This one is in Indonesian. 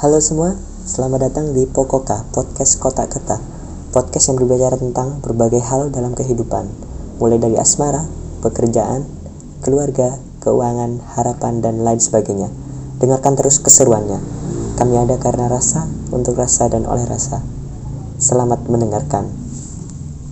Halo semua, selamat datang di Pokoka, podcast kotak kata. Podcast yang berbicara tentang berbagai hal dalam kehidupan, mulai dari asmara, pekerjaan, keluarga, keuangan, harapan, dan lain sebagainya. Dengarkan terus keseruannya. Kami ada karena rasa, untuk rasa, dan oleh rasa. Selamat mendengarkan.